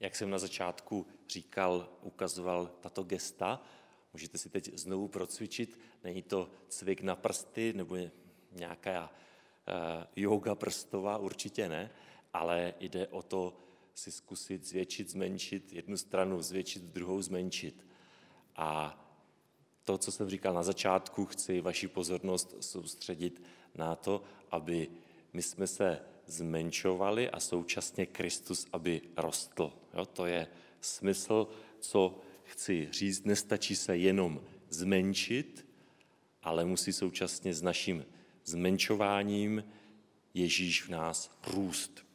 Jak jsem na začátku říkal, ukazoval tato gesta, můžete si teď znovu procvičit, není to cvik na prsty nebo nějaká uh, yoga prstová, určitě ne, ale jde o to si zkusit zvětšit, zmenšit, jednu stranu zvětšit, druhou zmenšit. A to, co jsem říkal na začátku, chci vaši pozornost soustředit na to, aby my jsme se zmenšovali a současně Kristus, aby rostl. Jo, to je smysl, co chci říct. Nestačí se jenom zmenšit, ale musí současně s naším zmenšováním Ježíš v nás růst.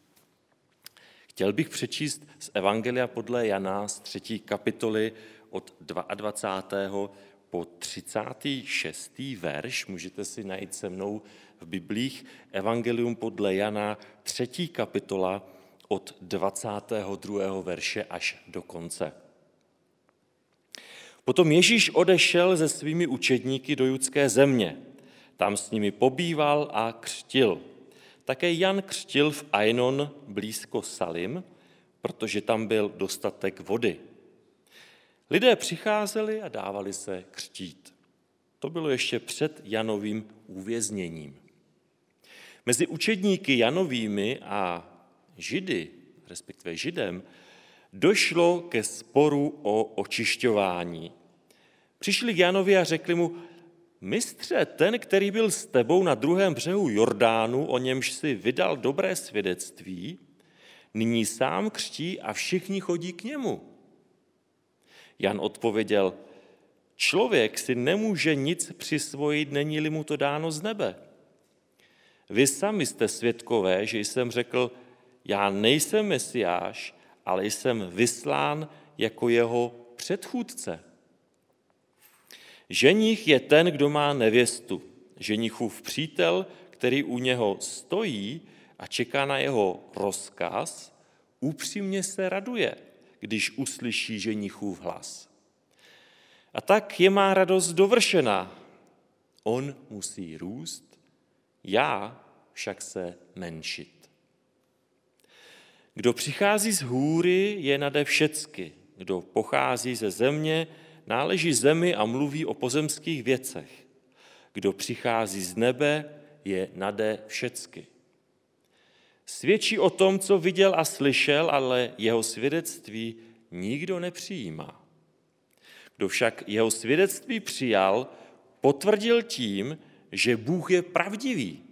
Chtěl bych přečíst z Evangelia podle Jana z třetí kapitoly od 22. po 36. verš. Můžete si najít se mnou v Biblích Evangelium podle Jana, třetí kapitola od 22. verše až do konce. Potom Ježíš odešel se svými učedníky do judské země. Tam s nimi pobýval a křtil. Také Jan křtil v Ainon blízko Salim, protože tam byl dostatek vody. Lidé přicházeli a dávali se křtít. To bylo ještě před Janovým uvězněním. Mezi učedníky Janovými a Židy, respektive Židem, došlo ke sporu o očišťování. Přišli k Janovi a řekli mu, mistře, ten, který byl s tebou na druhém břehu Jordánu, o němž si vydal dobré svědectví, nyní sám křtí a všichni chodí k němu. Jan odpověděl, člověk si nemůže nic přisvojit, není-li mu to dáno z nebe. Vy sami jste svědkové, že jsem řekl, já nejsem mesiáš, ale jsem vyslán jako jeho předchůdce. Ženich je ten, kdo má nevěstu. Ženichův přítel, který u něho stojí a čeká na jeho rozkaz, upřímně se raduje, když uslyší ženichův hlas. A tak je má radost dovršená. On musí růst, já však se menšit. Kdo přichází z hůry, je nade všecky. Kdo pochází ze země, náleží zemi a mluví o pozemských věcech. Kdo přichází z nebe, je nade všecky. Svědčí o tom, co viděl a slyšel, ale jeho svědectví nikdo nepřijímá. Kdo však jeho svědectví přijal, potvrdil tím, že Bůh je pravdivý.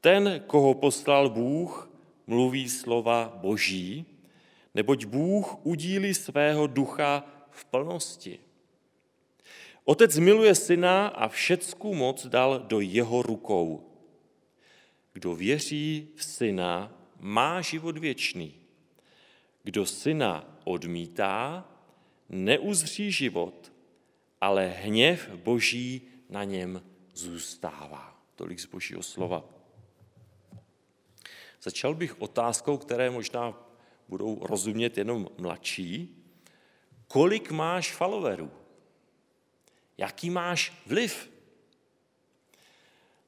Ten, koho poslal Bůh, mluví slova boží, neboť Bůh udílí svého ducha v plnosti. Otec miluje syna a všecku moc dal do jeho rukou. Kdo věří v syna, má život věčný. Kdo syna odmítá, neuzří život, ale hněv boží na něm zůstává. Tolik z božího slova. Začal bych otázkou, které možná budou rozumět jenom mladší. Kolik máš followerů? Jaký máš vliv?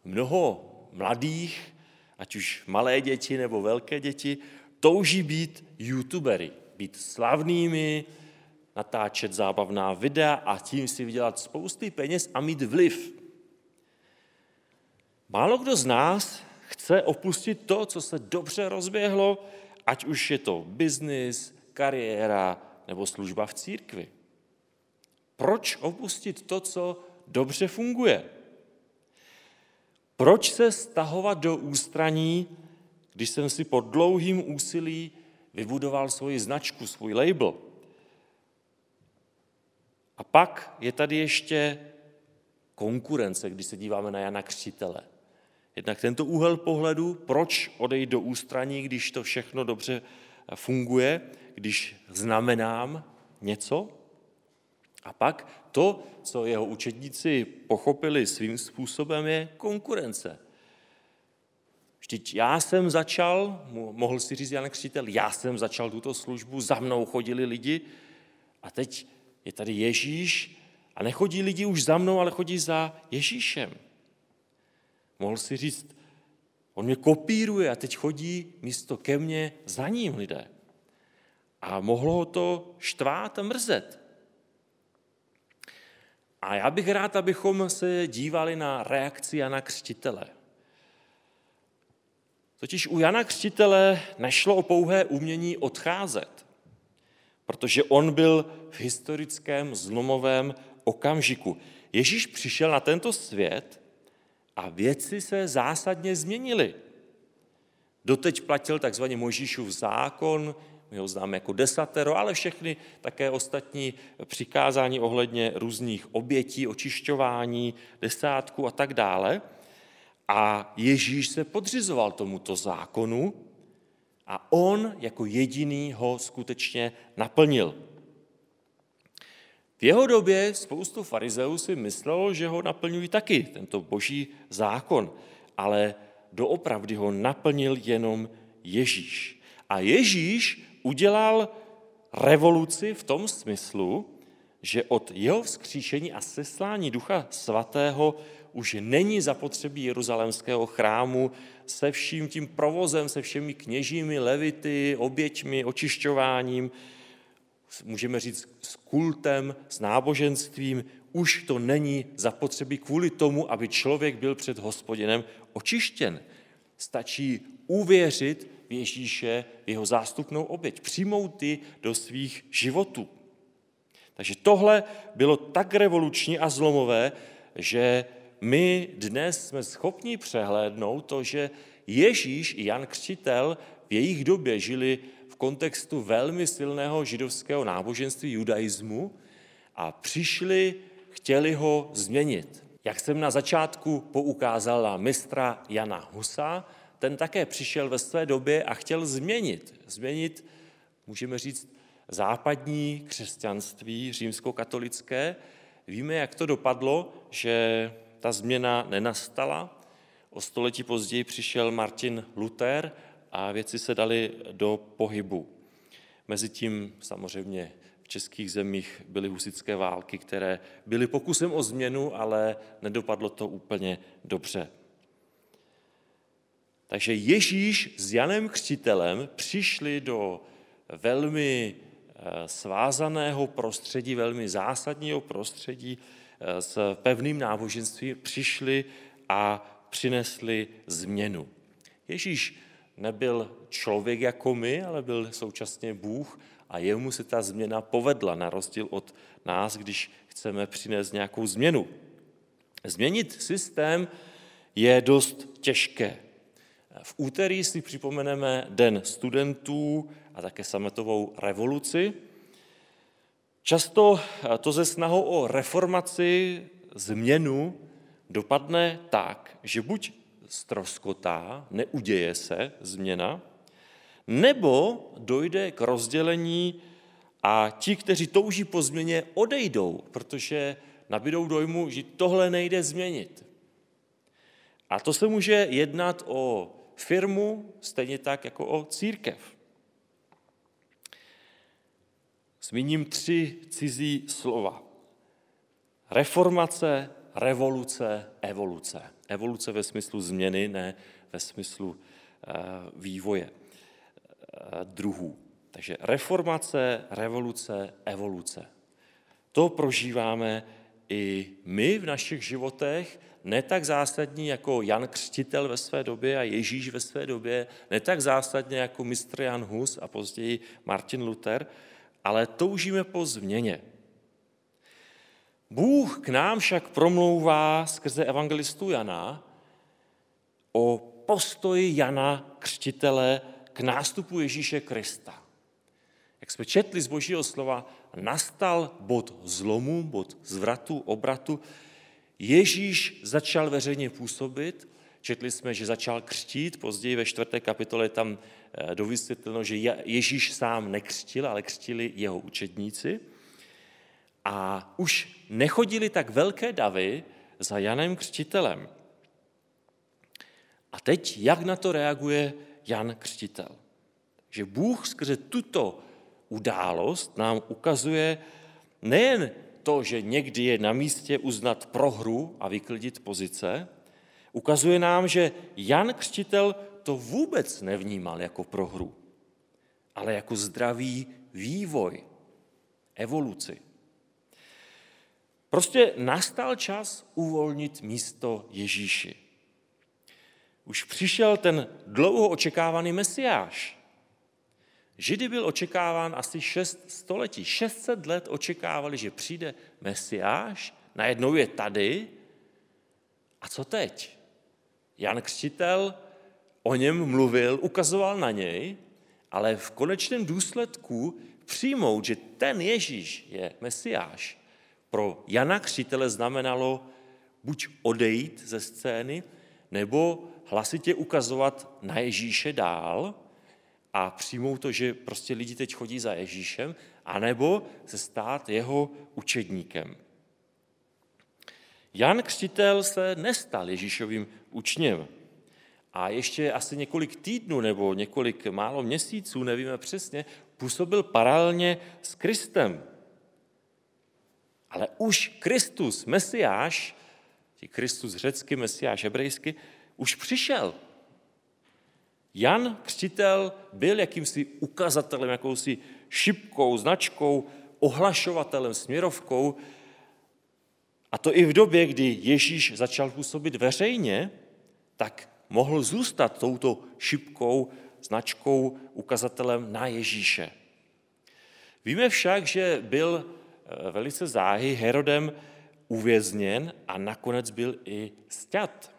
Mnoho mladých, ať už malé děti nebo velké děti, touží být youtubery, být slavnými, natáčet zábavná videa a tím si vydělat spousty peněz a mít vliv. Málo kdo z nás chce opustit to, co se dobře rozběhlo, ať už je to biznis, kariéra nebo služba v církvi. Proč opustit to, co dobře funguje? Proč se stahovat do ústraní, když jsem si po dlouhým úsilí vybudoval svoji značku, svůj label? A pak je tady ještě konkurence, když se díváme na Jana Křtitele. Jednak tento úhel pohledu, proč odejít do ústraní, když to všechno dobře funguje, když znamenám něco. A pak to, co jeho učedníci pochopili svým způsobem, je konkurence. Vždyť já jsem začal, mohl si říct Jan Křtitel, já jsem začal tuto službu, za mnou chodili lidi a teď je tady Ježíš a nechodí lidi už za mnou, ale chodí za Ježíšem. Mohl si říct, on mě kopíruje a teď chodí místo ke mně za ním lidé. A mohlo ho to štvát a mrzet. A já bych rád, abychom se dívali na reakci Jana Křtitele. Totiž u Jana Křtitele nešlo o pouhé umění odcházet, protože on byl v historickém zlomovém okamžiku. Ježíš přišel na tento svět a věci se zásadně změnily. Doteď platil takzvaný Možíšův zákon, my ho známe jako desatero, ale všechny také ostatní přikázání ohledně různých obětí, očišťování, desátku a tak dále. A Ježíš se podřizoval tomuto zákonu a on jako jediný ho skutečně naplnil. V jeho době spoustu farizeů si myslelo, že ho naplňují taky, tento boží zákon, ale doopravdy ho naplnil jenom Ježíš. A Ježíš udělal revoluci v tom smyslu, že od jeho vzkříšení a seslání Ducha Svatého už není zapotřebí Jeruzalémského chrámu se vším tím provozem, se všemi kněžími, levity, oběťmi, očišťováním, můžeme říct s kultem, s náboženstvím, už to není zapotřebí kvůli tomu, aby člověk byl před hospodinem očištěn. Stačí uvěřit v Ježíše, v jeho zástupnou oběť, přijmout ty do svých životů. Takže tohle bylo tak revoluční a zlomové, že my dnes jsme schopni přehlédnout to, že Ježíš i Jan Křtitel v jejich době žili v kontextu velmi silného židovského náboženství, judaismu a přišli, chtěli ho změnit. Jak jsem na začátku poukázal na mistra Jana Husa, ten také přišel ve své době a chtěl změnit, změnit, můžeme říct, západní křesťanství římskokatolické. Víme, jak to dopadlo, že ta změna nenastala. O století později přišel Martin Luther a věci se daly do pohybu. Mezitím samozřejmě v českých zemích byly husické války, které byly pokusem o změnu, ale nedopadlo to úplně dobře. Takže Ježíš s Janem Křtitelem přišli do velmi eh, svázaného prostředí, velmi zásadního prostředí eh, s pevným náboženstvím, přišli a přinesli změnu. Ježíš nebyl člověk jako my, ale byl současně Bůh a jemu se ta změna povedla, na rozdíl od nás, když chceme přinést nějakou změnu. Změnit systém je dost těžké. V úterý si připomeneme Den studentů a také sametovou revoluci. Často to ze snahou o reformaci, změnu dopadne tak, že buď stroskotá, neuděje se změna, nebo dojde k rozdělení a ti, kteří touží po změně, odejdou, protože nabídou dojmu, že tohle nejde změnit. A to se může jednat o firmu, stejně tak jako o církev. Zmíním tři cizí slova. Reformace, revoluce, evoluce. Evoluce ve smyslu změny, ne ve smyslu eh, vývoje eh, druhů. Takže reformace, revoluce, evoluce. To prožíváme i my v našich životech ne tak zásadní jako Jan Křtitel ve své době a Ježíš ve své době, ne tak zásadně jako mistr Jan Hus a později Martin Luther, ale toužíme po změně. Bůh k nám však promlouvá skrze evangelistu Jana o postoji Jana Křtitele k nástupu Ježíše Krista. Jak jsme četli z Božího slova, nastal bod zlomu, bod zvratu, obratu, Ježíš začal veřejně působit, četli jsme, že začal křtít, později ve čtvrté kapitole je tam eh, dovysvětleno, že Ježíš sám nekřtil, ale křtili jeho učedníci. A už nechodili tak velké davy za Janem Křtitelem. A teď, jak na to reaguje Jan Křtitel? Že Bůh skrze tuto událost nám ukazuje nejen to, že někdy je na místě uznat prohru a vyklidit pozice, ukazuje nám, že Jan Křtitel to vůbec nevnímal jako prohru, ale jako zdravý vývoj, evoluci. Prostě nastal čas uvolnit místo Ježíši. Už přišel ten dlouho očekávaný mesiáš. Židy byl očekáván asi 6 století. 600 let očekávali, že přijde mesiáš, najednou je tady. A co teď? Jan Křtitel o něm mluvil, ukazoval na něj, ale v konečném důsledku přijmout, že ten Ježíš je mesiáš, pro Jana Křtitele znamenalo buď odejít ze scény, nebo hlasitě ukazovat na Ježíše dál a přijmout to, že prostě lidi teď chodí za Ježíšem, anebo se stát jeho učedníkem. Jan Křtitel se nestal Ježíšovým učněm. A ještě asi několik týdnů nebo několik málo měsíců, nevíme přesně, působil paralelně s Kristem. Ale už Kristus, Mesiáš, Kristus řecky, Mesiáš hebrejsky, už přišel. Jan Křtitel byl jakýmsi ukazatelem, jakousi šipkou, značkou, ohlašovatelem, směrovkou. A to i v době, kdy Ježíš začal působit veřejně, tak mohl zůstat touto šipkou, značkou, ukazatelem na Ježíše. Víme však, že byl eh, velice záhy Herodem uvězněn a nakonec byl i sťat.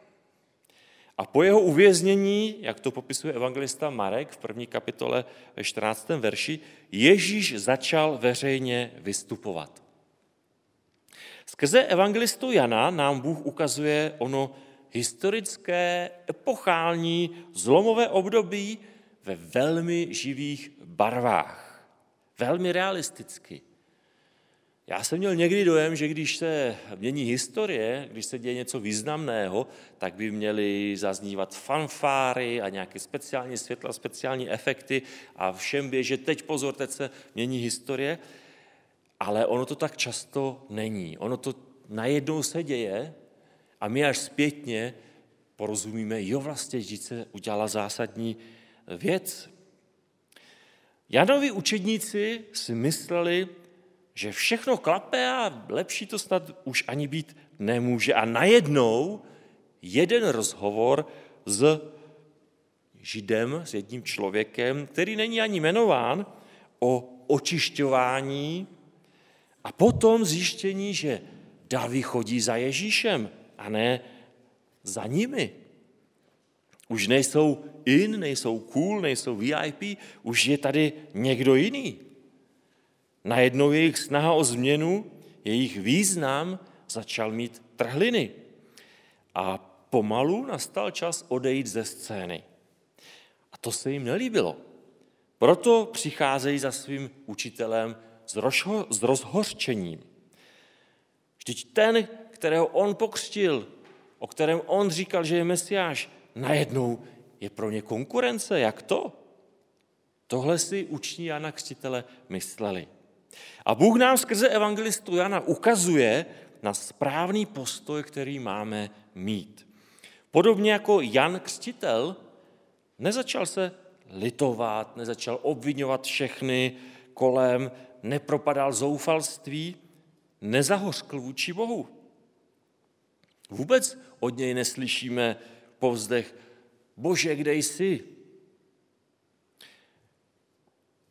A po jeho uvěznění, jak to popisuje evangelista Marek v první kapitole ve 14. verši, Ježíš začal veřejně vystupovat. Skrze evangelistu Jana nám Bůh ukazuje ono historické, epochální, zlomové období ve velmi živých barvách. Velmi realisticky. Já jsem měl někdy dojem, že když se mění historie, když se děje něco významného, tak by měly zaznívat fanfáry a nějaké speciální světla, speciální efekty a všem běžet, teď pozor, teď se mění historie. Ale ono to tak často není. Ono to najednou se děje a my až zpětně porozumíme, jo vlastně, že se udělala zásadní věc. Janovi učedníci si mysleli, že všechno klape a lepší to snad už ani být nemůže. A najednou jeden rozhovor s Židem, s jedním člověkem, který není ani jmenován, o očišťování a potom zjištění, že davy chodí za Ježíšem a ne za nimi. Už nejsou in, nejsou cool, nejsou VIP, už je tady někdo jiný. Najednou jejich snaha o změnu, jejich význam začal mít trhliny. A pomalu nastal čas odejít ze scény. A to se jim nelíbilo. Proto přicházejí za svým učitelem s, rozho- s rozhořčením. Vždyť ten, kterého on pokřtil, o kterém on říkal, že je mesiáš, najednou je pro ně konkurence. Jak to? Tohle si uční Jana Křtitele mysleli. A Bůh nám skrze evangelistu Jana ukazuje na správný postoj, který máme mít. Podobně jako Jan Křtitel nezačal se litovat, nezačal obvinovat všechny kolem, nepropadal zoufalství, nezahořkl vůči Bohu. Vůbec od něj neslyšíme povzdech, bože, kde jsi?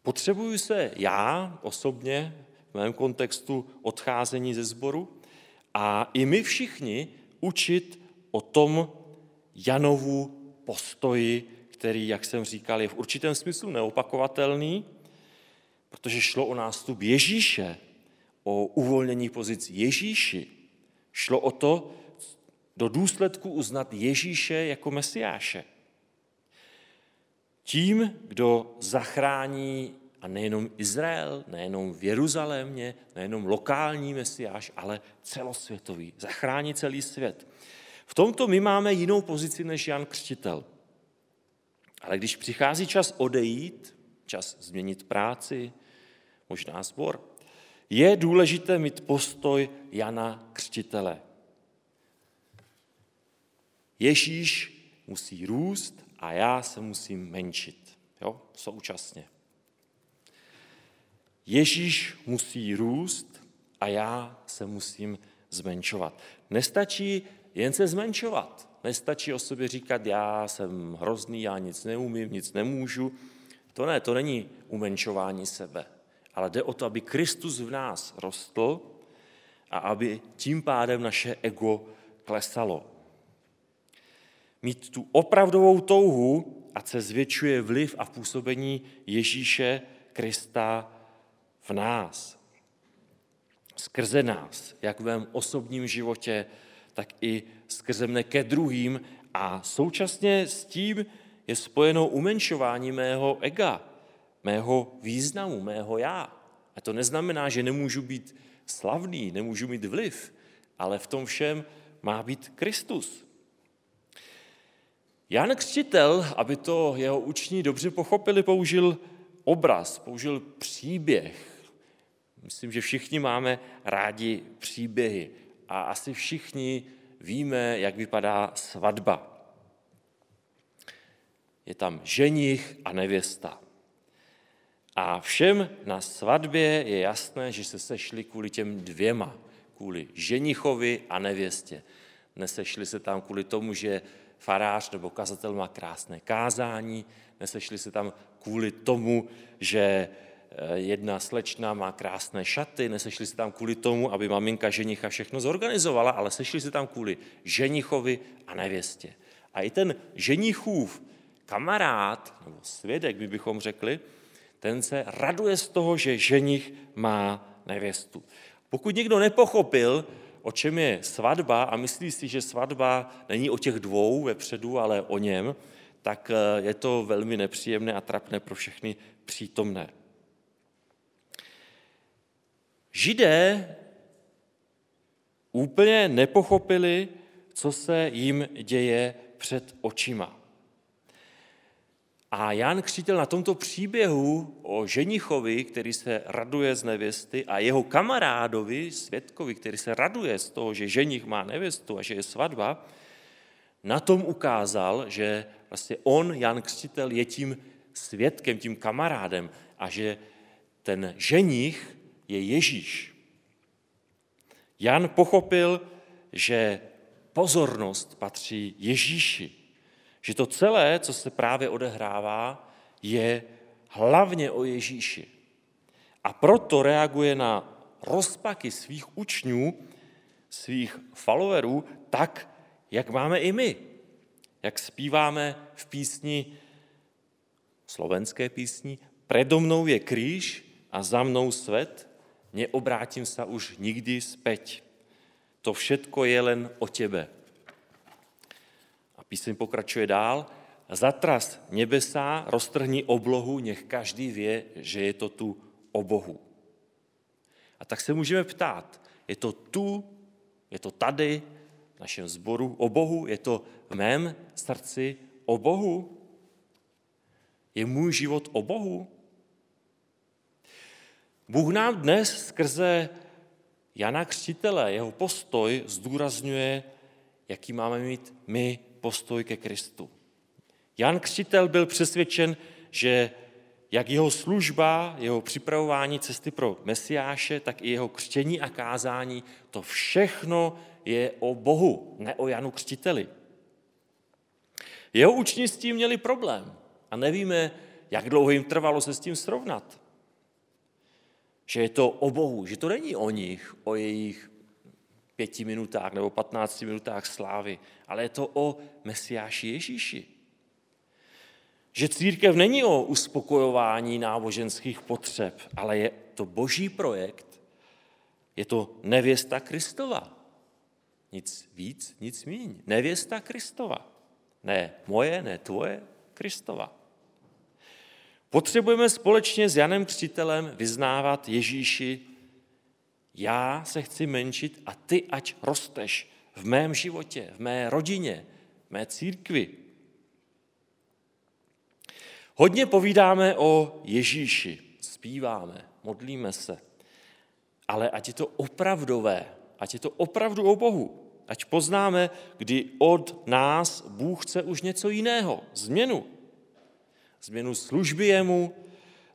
Potřebuju se já osobně v mém kontextu odcházení ze sboru a i my všichni učit o tom Janovu postoji, který, jak jsem říkal, je v určitém smyslu neopakovatelný, protože šlo o nástup Ježíše, o uvolnění pozic Ježíši. Šlo o to do důsledku uznat Ježíše jako mesiáše. Tím, kdo zachrání a nejenom Izrael, nejenom v Jeruzalémě, nejenom lokální mesiáš, ale celosvětový. Zachrání celý svět. V tomto my máme jinou pozici než Jan Křtitel. Ale když přichází čas odejít, čas změnit práci, možná sbor, je důležité mít postoj Jana Křtitele. Ježíš musí růst a já se musím menšit. Jo? Současně. Ježíš musí růst a já se musím zmenšovat. Nestačí jen se zmenšovat. Nestačí o sobě říkat, já jsem hrozný, já nic neumím, nic nemůžu. To ne, to není umenšování sebe. Ale jde o to, aby Kristus v nás rostl a aby tím pádem naše ego klesalo. Mít tu opravdovou touhu, a se zvětšuje vliv a působení Ježíše Krista v nás. Skrze nás, jak v mém osobním životě, tak i skrze mne ke druhým a současně s tím je spojeno umenšování mého ega, mého významu, mého já. A to neznamená, že nemůžu být slavný, nemůžu mít vliv, ale v tom všem má být Kristus. Jan Křtitel, aby to jeho učení dobře pochopili, použil obraz, použil příběh. Myslím, že všichni máme rádi příběhy a asi všichni víme, jak vypadá svatba. Je tam ženich a nevěsta. A všem na svatbě je jasné, že se sešli kvůli těm dvěma, kvůli ženichovi a nevěstě. Nesešli se tam kvůli tomu, že farář nebo kazatel má krásné kázání, nesešli se tam kvůli tomu, že eh, jedna slečna má krásné šaty, nesešli se tam kvůli tomu, aby maminka ženicha všechno zorganizovala, ale sešli se tam kvůli ženichovi a nevěstě. A i ten ženichův kamarád, nebo svědek, my bychom řekli, ten se raduje z toho, že ženich má nevěstu. Pokud někdo nepochopil, o čem je svatba a myslí si, že svatba není o těch dvou vepředu, ale o něm, tak eh, je to velmi nepříjemné a trapné pro všechny přítomné. Židé úplně nepochopili, co se jim děje před očima. A Jan Křtitel na tomto příběhu o ženichovi, který se raduje z nevěsty, a jeho kamarádovi, svědkovi, který se raduje z toho, že ženich má nevěstu a že je svatba, na tom ukázal, že vlastně on, Jan Křtitel, je tím svědkem, tím kamarádem a že ten ženich je Ježíš. Jan pochopil, že pozornost patří Ježíši že to celé, co se právě odehrává, je hlavně o Ježíši. A proto reaguje na rozpaky svých učňů, svých followerů, tak, jak máme i my. Jak zpíváme v písni, slovenské písni, predo mnou je kříž a za mnou svet, neobrátím se už nikdy zpět. To všetko je len o tebe. Píseň pokračuje dál. Zatras nebesá, roztrhni oblohu, nech každý vě, že je to tu o Bohu. A tak se můžeme ptát, je to tu, je to tady, v našem sboru o Bohu, je to v mém srdci o Bohu? Je můj život o Bohu? Bůh nám dnes skrze Jana Křtitele, jeho postoj zdůrazňuje, jaký máme mít my postoj ke Kristu. Jan Křtitel byl přesvědčen, že jak jeho služba, jeho připravování cesty pro Mesiáše, tak i jeho křtění a kázání, to všechno je o Bohu, ne o Janu Křtiteli. Jeho učni s tím měli problém a nevíme, jak dlouho jim trvalo se s tím srovnat. Že je to o Bohu, že to není o nich, o jejich pěti minutách nebo patnácti minutách slávy, ale je to o Mesiáši Ježíši. Že církev není o uspokojování náboženských potřeb, ale je to boží projekt, je to nevěsta Kristova. Nic víc, nic míň. Nevěsta Kristova. Ne moje, ne tvoje, Kristova. Potřebujeme společně s Janem Křtitelem vyznávat Ježíši já se chci menšit a ty ať rosteš v mém životě, v mé rodině, v mé církvi. Hodně povídáme o Ježíši, zpíváme, modlíme se, ale ať je to opravdové, ať je to opravdu o Bohu, ať poznáme, kdy od nás Bůh chce už něco jiného, změnu. Změnu služby jemu,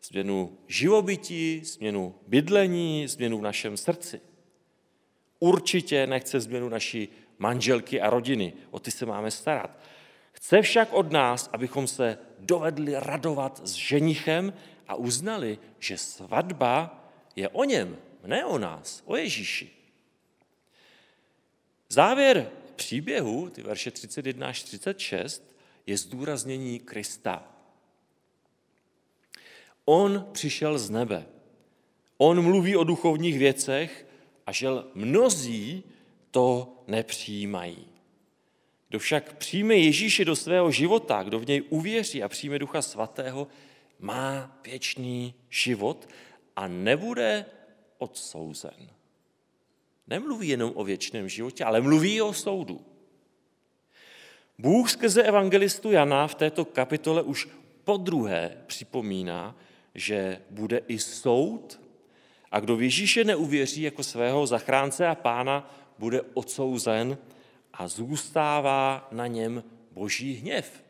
změnu živobytí, změnu bydlení, změnu v našem srdci. Určitě nechce změnu naší manželky a rodiny, o ty se máme starat. Chce však od nás, abychom se dovedli radovat s ženichem a uznali, že svatba je o něm, ne o nás, o Ježíši. Závěr příběhu, ty verše 31 až 36, je zdůraznění Krista. On přišel z nebe. On mluví o duchovních věcech a žel mnozí to nepřijímají. Kdo však přijme Ježíše do svého života, kdo v něj uvěří a přijme Ducha Svatého, má věčný život a nebude odsouzen. Nemluví jenom o věčném životě, ale mluví o soudu. Bůh skrze evangelistu Jana v této kapitole už po druhé připomíná, že bude i soud a kdo v Ježíše neuvěří jako svého zachránce a pána, bude odsouzen a zůstává na něm boží hněv.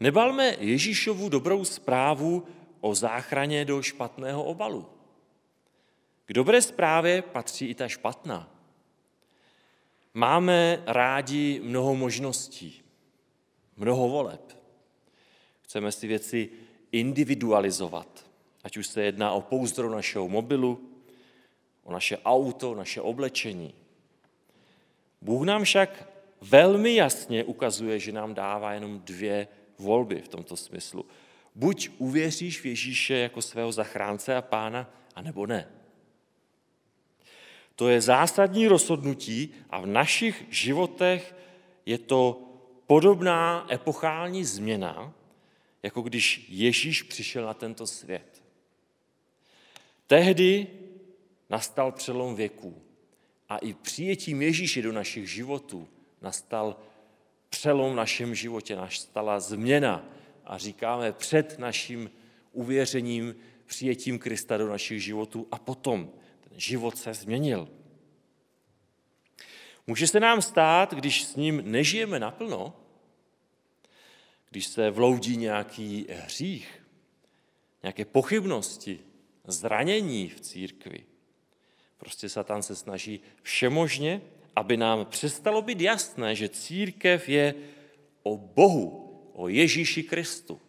Nebalme Ježíšovu dobrou zprávu o záchraně do špatného obalu. K dobré zprávě patří i ta špatná. Máme rádi mnoho možností, mnoho voleb. Chceme si věci individualizovat, ať už se jedná o pouzdro našeho mobilu, o naše auto, naše oblečení. Bůh nám však velmi jasně ukazuje, že nám dává jenom dvě volby v tomto smyslu. Buď uvěříš v Ježíše jako svého zachránce a pána, anebo ne. To je zásadní rozhodnutí a v našich životech je to podobná epochální změna, jako když Ježíš přišel na tento svět. Tehdy nastal přelom věků a i přijetím Ježíše do našich životů nastal přelom v našem životě, nastala změna a říkáme před naším uvěřením, přijetím Krista do našich životů a potom ten život se změnil. Může se nám stát, když s ním nežijeme naplno, když se vloudí nějaký hřích, nějaké pochybnosti, zranění v církvi. Prostě Satan se snaží všemožně, aby nám přestalo být jasné, že církev je o Bohu, o Ježíši Kristu.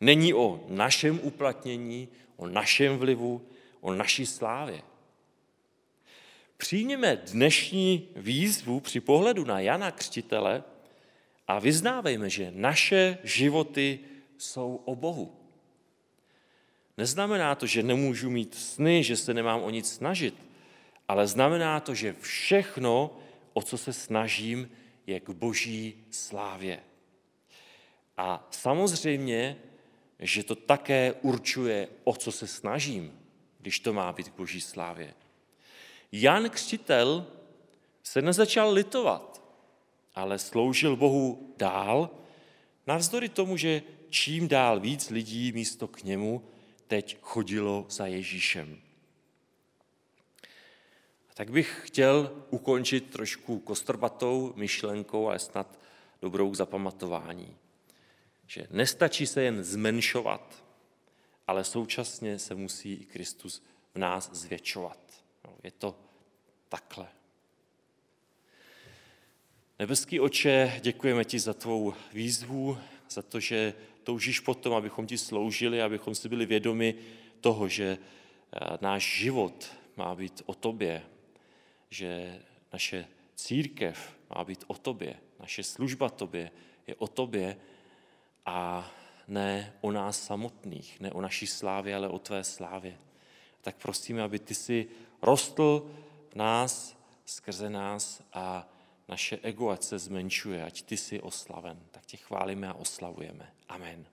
Není o našem uplatnění, o našem vlivu, o naší slávě. Přijměme dnešní výzvu při pohledu na Jana Křtitele a vyznávejme, že naše životy jsou o Bohu. Neznamená to, že nemůžu mít sny, že se nemám o nic snažit, ale znamená to, že všechno, o co se snažím, je k boží slávě. A samozřejmě, že to také určuje, o co se snažím, když to má být k boží slávě. Jan Křtitel se nezačal litovat, ale sloužil Bohu dál, navzdory tomu, že čím dál víc lidí místo k němu teď chodilo za Ježíšem. Tak bych chtěl ukončit trošku kostrbatou myšlenkou, ale snad dobrou zapamatování. Že nestačí se jen zmenšovat, ale současně se musí i Kristus v nás zvětšovat. No, je to takhle. Nebeský oče, děkujeme ti za tvou výzvu, za to, že toužíš potom, abychom ti sloužili, abychom si byli vědomi toho, že eh, náš život má být o tobě, že naše církev má být o tobě, naše služba tobě je o tobě a ne o nás samotných, ne o naší slávě, ale o tvé slávě. Tak prosíme, aby ty si rostl v nás, skrze nás a naše ego ať se zmenšuje, ať ty jsi oslaven. Tak tě chválíme a oslavujeme. Amen.